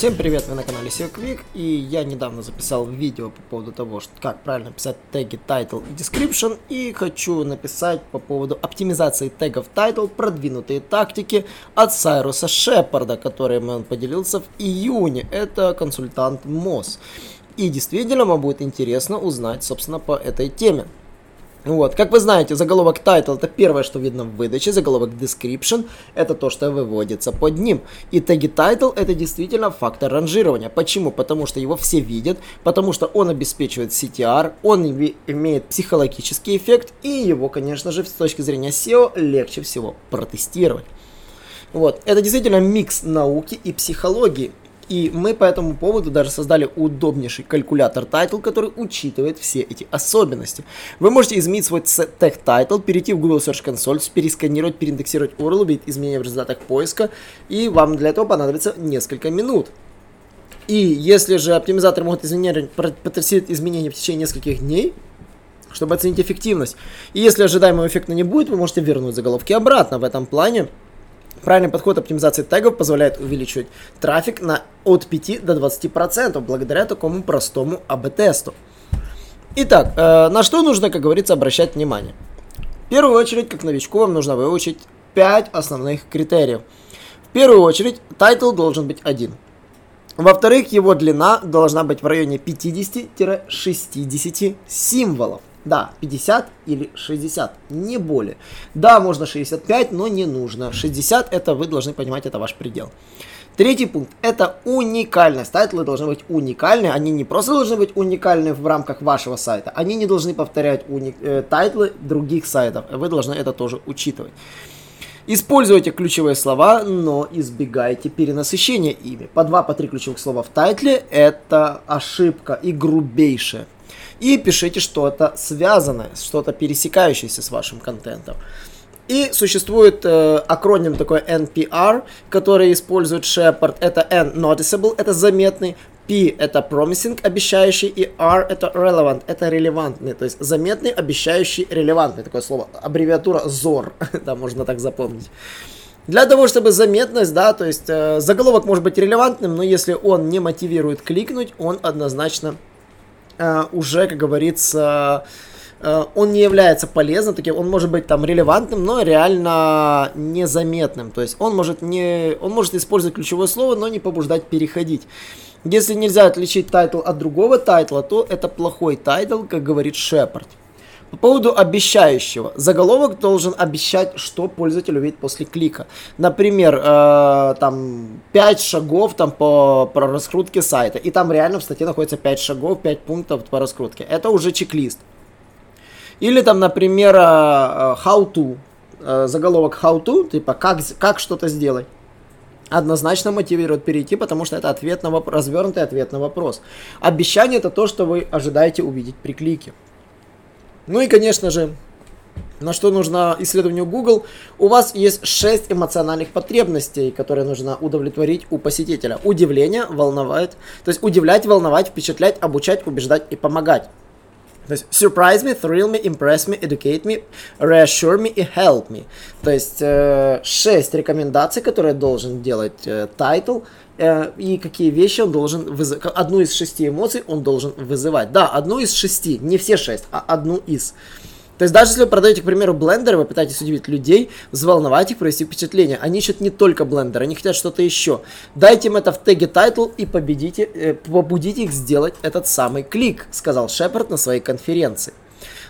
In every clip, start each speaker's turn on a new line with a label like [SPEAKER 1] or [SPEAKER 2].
[SPEAKER 1] Всем привет, вы на канале SEO Quick, и я недавно записал видео по поводу того, что, как правильно писать теги title и description, и хочу написать по поводу оптимизации тегов title, продвинутые тактики от Сайруса Шепарда, которым он поделился в июне. Это консультант МОЗ. И действительно вам будет интересно узнать, собственно, по этой теме. Вот, как вы знаете, заголовок title это первое, что видно в выдаче, заголовок description это то, что выводится под ним. И теги title это действительно фактор ранжирования. Почему? Потому что его все видят, потому что он обеспечивает CTR, он имеет психологический эффект, и его, конечно же, с точки зрения SEO легче всего протестировать. Вот, это действительно микс науки и психологии. И мы по этому поводу даже создали удобнейший калькулятор title, который учитывает все эти особенности. Вы можете изменить свой тег title, перейти в Google Search Console, пересканировать, переиндексировать URL, увидеть изменения в результатах поиска, и вам для этого понадобится несколько минут. И если же оптимизаторы могут изменять, изменения в течение нескольких дней, чтобы оценить эффективность. И если ожидаемого эффекта не будет, вы можете вернуть заголовки обратно. В этом плане Правильный подход оптимизации тегов позволяет увеличивать трафик на от 5 до 20% благодаря такому простому A/B-тесту. Итак, э, на что нужно, как говорится, обращать внимание? В первую очередь, как новичку, вам нужно выучить 5 основных критериев. В первую очередь, title должен быть один. Во-вторых, его длина должна быть в районе 50-60 символов. Да, 50 или 60, не более. Да, можно 65, но не нужно. 60 это вы должны понимать, это ваш предел. Третий пункт – это уникальность. Title ы должны быть уникальны. Они не просто должны быть уникальны в рамках вашего сайта, они не должны повторять уни- э, title ы других сайтов. Вы должны это тоже учитывать. Используйте ключевые слова, но избегайте перенасыщения ими. По два, по три ключевых слова в title е – это ошибка и грубейшая и пишите что-то связанное, что-то пересекающееся с вашим контентом. И существует э, акроним такой NPR, который использует Shepard. Это N noticeable, это заметный, P это promising, обещающий, и R это relevant, это релевантный, то есть заметный, обещающий, релевантный, такое слово, аббревиатура ZOR, да, можно так запомнить. Для того, чтобы заметность, да, то есть э, заголовок может быть релевантным, но если он не мотивирует кликнуть, он однозначно уже, как говорится, э, он не является полезным, таким, он может быть там релевантным, но реально незаметным. То есть он может, не, он может использовать ключевое слово, но не побуждать переходить. Если нельзя отличить title от другого title а, то это плохой title, как говорит Шепард. По поводу обещающего. Заголовок должен обещать, что пользователь увидит после клика. Например, э, там 5 шагов там, по, по раскрутке сайта. И там реально в статье находится 5 шагов, 5 пунктов по раскрутке. Это уже чек-лист. Или там, например, э, э how to. Э, заголовок how to, типа как, как что-то сделать однозначно мотивирует перейти, потому что это ответ на вопрос, развернутый ответ на вопрос. Обещание это то, что вы ожидаете увидеть при клике. Ну и, конечно же, на что нужно исследованию Google, у вас есть 6 эмоциональных потребностей, которые нужно удовлетворить у посетителя. Удивление, волновать, то есть удивлять, волновать, впечатлять, обучать, убеждать и помогать. То есть surprise me, thrill me, impress me, educate me, reassure me и help me. То есть э, 6 рекомендаций, которые должен делать э, title, э, и какие вещи он должен вызывать. Одну из шести эмоций он должен вызывать. Да, одну из шести, не все шесть, а одну из. То есть даже если вы продаете, к примеру, блендеры, вы пытаетесь удивить людей, взволновать их, провести впечатление. Они ищут не только блендер, они хотят что-то еще. Дайте им это в теге title и победите, э, побудите их сделать этот самый клик, сказал Шепард на своей конференции.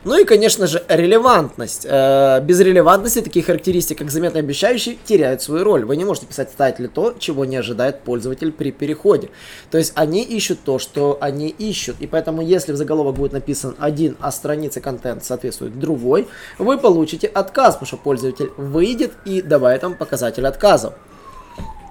[SPEAKER 1] Ну и, конечно же, релевантность. Э, без релевантности такие характеристики, как заметно обещающий, теряют свою роль. Вы не можете писать в тайтле то, чего не ожидает пользователь при переходе. То есть они ищут то, что они ищут. И поэтому, если в заголовок будет написан один, а страница контент соответствует другой, вы получите отказ, потому что пользователь выйдет и добавит там показатель отказов.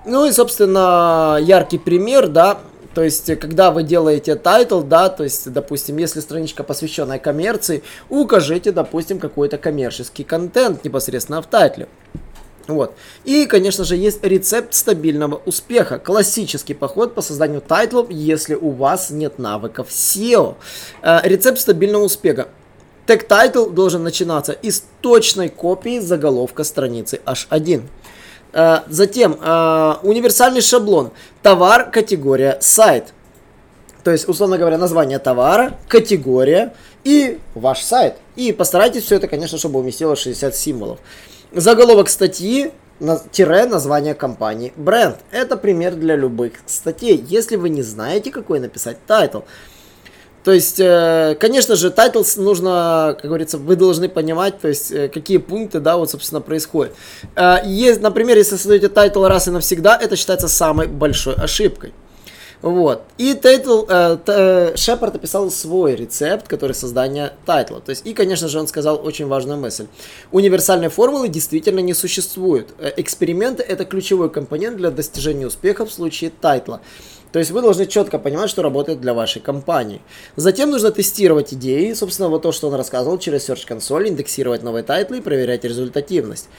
[SPEAKER 1] Ну и, собственно, яркий пример, да, то есть, когда вы делаете title, да, то есть, допустим, если страничка посвященная коммерции, укажите, допустим, какой-то коммерческий контент непосредственно в тайтле. Вот. И, конечно же, есть рецепт стабильного успеха. Классический подход по созданию тайтлов, если у вас нет навыков SEO. Э, рецепт стабильного успеха. Тег title должен начинаться из точной копии заголовка страницы H1. Э, затем э, универсальный шаблон. Товар, категория, сайт. То есть, условно говоря, название товара, категория и ваш сайт. И постарайтесь все это, конечно, чтобы уместилось 60 символов. Заголовок статьи, тире название компании, бренд. Это пример для любых статей, если вы не знаете, какой написать title. То есть, э, конечно же, titles нужно, как говорится, вы должны понимать, то есть, э, какие пункты, да, вот, собственно, происходят. Э, есть, например, если создаете тайтл раз и навсегда, это считается самой большой ошибкой. Вот. И title, э, э, Шепард описал свой рецепт, который создание тайтла. То есть, и, конечно же, он сказал очень важную мысль. Универсальной формулы действительно не существует. Э, эксперименты – это ключевой компонент для достижения успеха в случае тайтла. То есть вы должны четко понимать, что работает для вашей компании. Затем нужно тестировать идеи, собственно, вот то, что он рассказывал через Search Console, индексировать новые тайтлы и проверять результативность.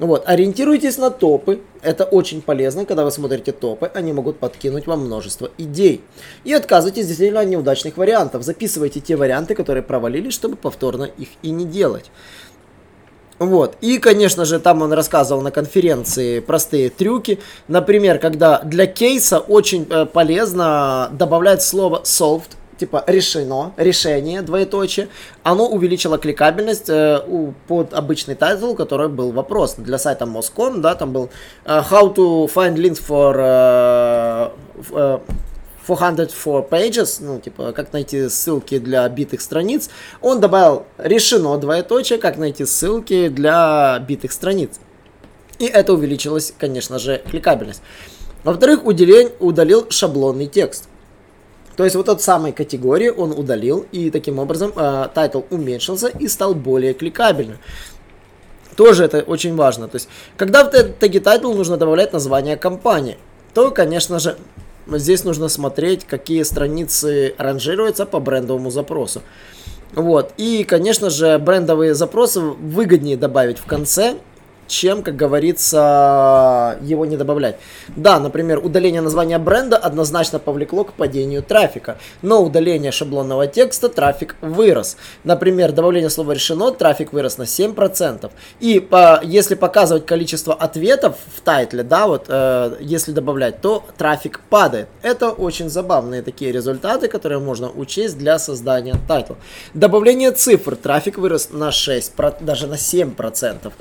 [SPEAKER 1] Вот, ориентируйтесь на топы, это очень полезно, когда вы смотрите топы, они могут подкинуть вам множество идей. И отказывайтесь действительно от неудачных вариантов, записывайте те варианты, которые провалились, чтобы повторно их и не делать. Вот. И, конечно же, там он рассказывал на конференции простые трюки. Например, когда для кейса очень э, полезно добавлять слово solved типа решено, решение, двоеточие, оно увеличило кликабельность э, у, под обычный title, который был вопрос. Для сайта Moz.com, да, там был uh, How to find links for uh, uh, 404 pages, ну, типа, как найти ссылки для битых страниц. Он добавил решено, двоеточие, как найти ссылки для битых страниц. И это увеличилось, конечно же, кликабельность. Во-вторых, удалил шаблонный текст. То есть вот от самой категории он удалил, и таким образом э, title уменьшился и стал более кликабельным. Тоже это очень важно. То есть, когда в теге title нужно добавлять название компании, то, конечно же, здесь нужно смотреть, какие страницы ранжируются по брендовому запросу. Вот. И, конечно же, брендовые запросы выгоднее добавить в конце, чем, как говорится, его не добавлять. Да, например, удаление названия бренда однозначно повлекло к падению трафика, но удаление шаблонного текста трафик вырос. Например, добавление слова решено, трафик вырос на 7%. И по, если показывать количество ответов в тайтле, да, вот э, если добавлять, то трафик падает. Это очень забавные такие результаты, которые можно учесть для создания тайтла. Добавление цифр, трафик вырос на 6, даже на 7%.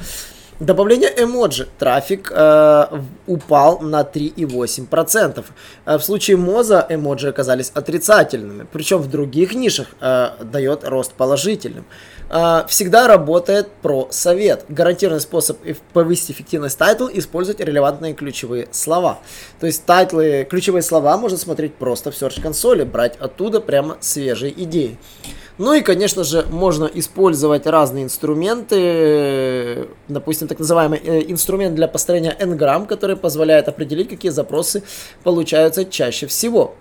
[SPEAKER 1] Добавление эмоджи. Трафик э, упал на 3,8%. Э, в случае Моза эмоджи оказались отрицательными. Причем в других нишах э, дает рост положительным. Э, всегда работает про совет. Гарантированный способ повысить эффективность title использовать релевантные ключевые слова. То есть тайтлы, ключевые слова можно смотреть просто в Search консоли, брать оттуда прямо свежие идеи. Ну и, конечно же, можно использовать разные инструменты, допустим, так называемый э, инструмент для построения n который позволяет определить, какие запросы получаются чаще всего.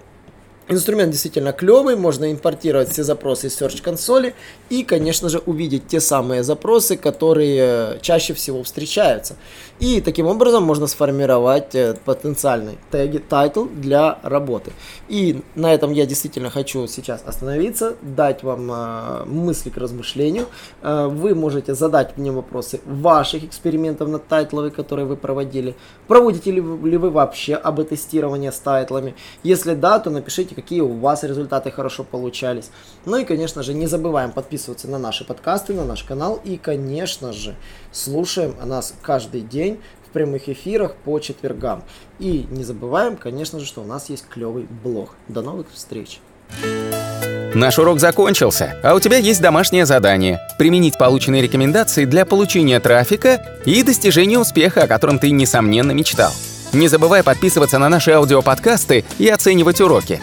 [SPEAKER 1] Инструмент действительно клевый, можно импортировать все запросы из Search консоли и, конечно же, увидеть те самые запросы, которые чаще всего встречаются. И таким образом можно сформировать э, потенциальный теги, title для работы. И на этом я действительно хочу сейчас остановиться, дать вам э, мысли к размышлению. Э, вы можете задать мне вопросы ваших экспериментов над тайтлами, которые вы проводили. Проводите ли вы, вообще об тестировании с тайтлами? Если да, то напишите, какие у вас результаты хорошо получались. Ну и, конечно же, не забываем подписываться на наши подкасты, на наш канал. И, конечно же, слушаем нас каждый день в прямых эфирах по четвергам. И не забываем, конечно же, что у нас есть клевый блог. До новых встреч!
[SPEAKER 2] Наш урок закончился, а у тебя есть домашнее задание – применить полученные рекомендации для получения трафика и достижения успеха, о котором ты, несомненно, мечтал. Не забывай подписываться на наши аудиоподкасты и оценивать уроки.